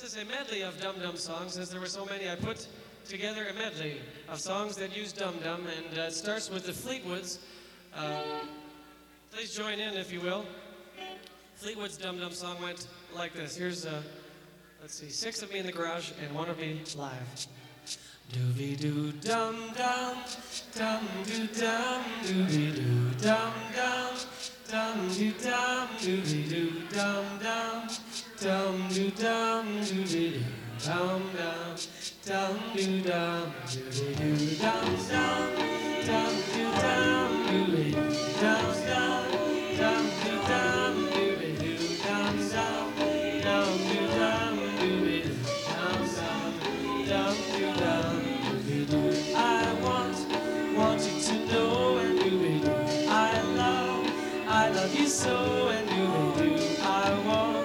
this is a medley of Dum Dum songs. As there were so many, I put together a medley of songs that use Dum Dum, and uh, it starts with the Fleetwoods. Uh, please join in, if you will. Fleetwood's Dum Dum song went like this. Here's, uh, let's see, six of me in the garage and one of me live. Doobie doo dum dum, dum doo dum, doobie doo dum dum, dum doo dum, doobie doo dum dum, dum doo dum, doobie doo dum dum, dum doo dum, doobie doo dum dum, dum doo dum, doobie doo dum dum, dum doo dum, doobie doo dum dum, dum doo dum, doobie doo dum dum, dum doo dum, doobie doo. I want, want you to know and doobie doo. I love, I love you so and doobie doo. I want,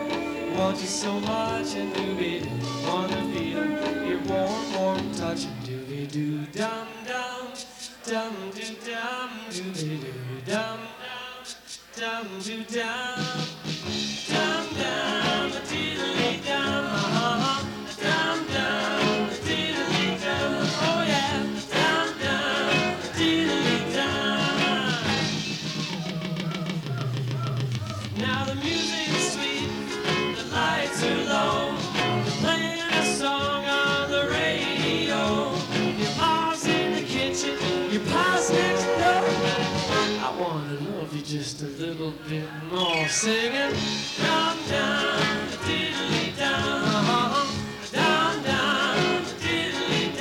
want you so much and doobie doo. Wanna feel your warm, warm touch and doobie doo. Dum dum, dum doo dum, doobie doo. Dum dum, dum doo dum. Dum dum, a dum, uh-huh. Dum dum, diddly dum, oh yeah. Dum dum, dum. Now the music's little bit more. Singing, dum dum, diddly dum, diddly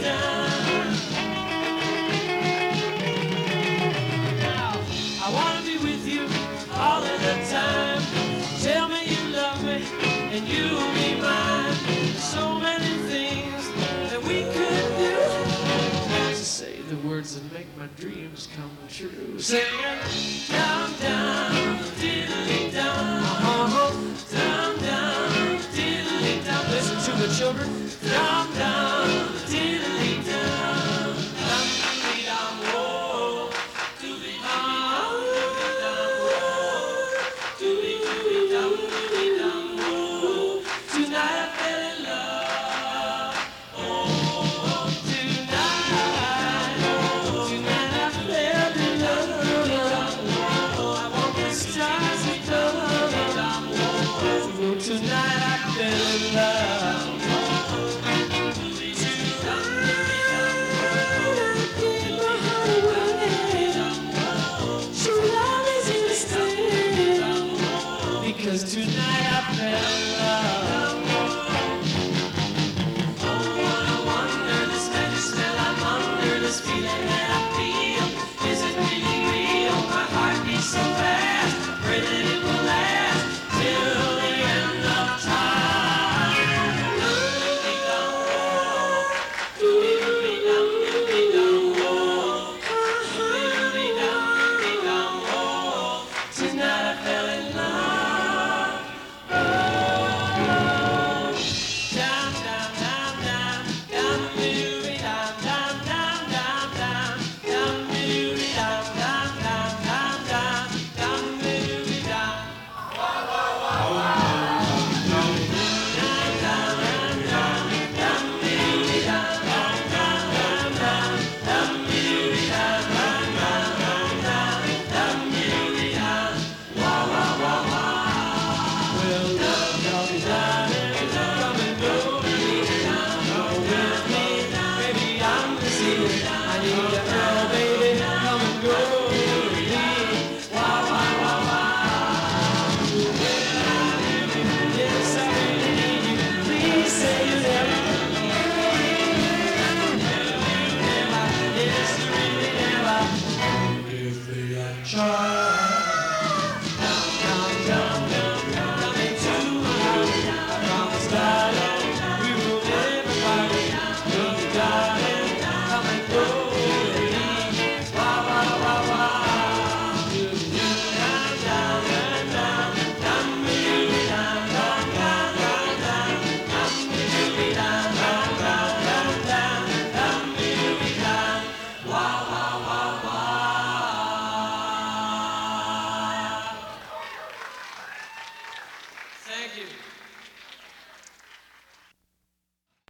diddly. Now, I wanna be with you all of the time. Tell me you love me and you'll be mine. Words that make my dreams come true. Singing dum dum diddly dum. Uh-huh. Dum dum diddly dum. Listen to the children. Because tonight I fell in love. child.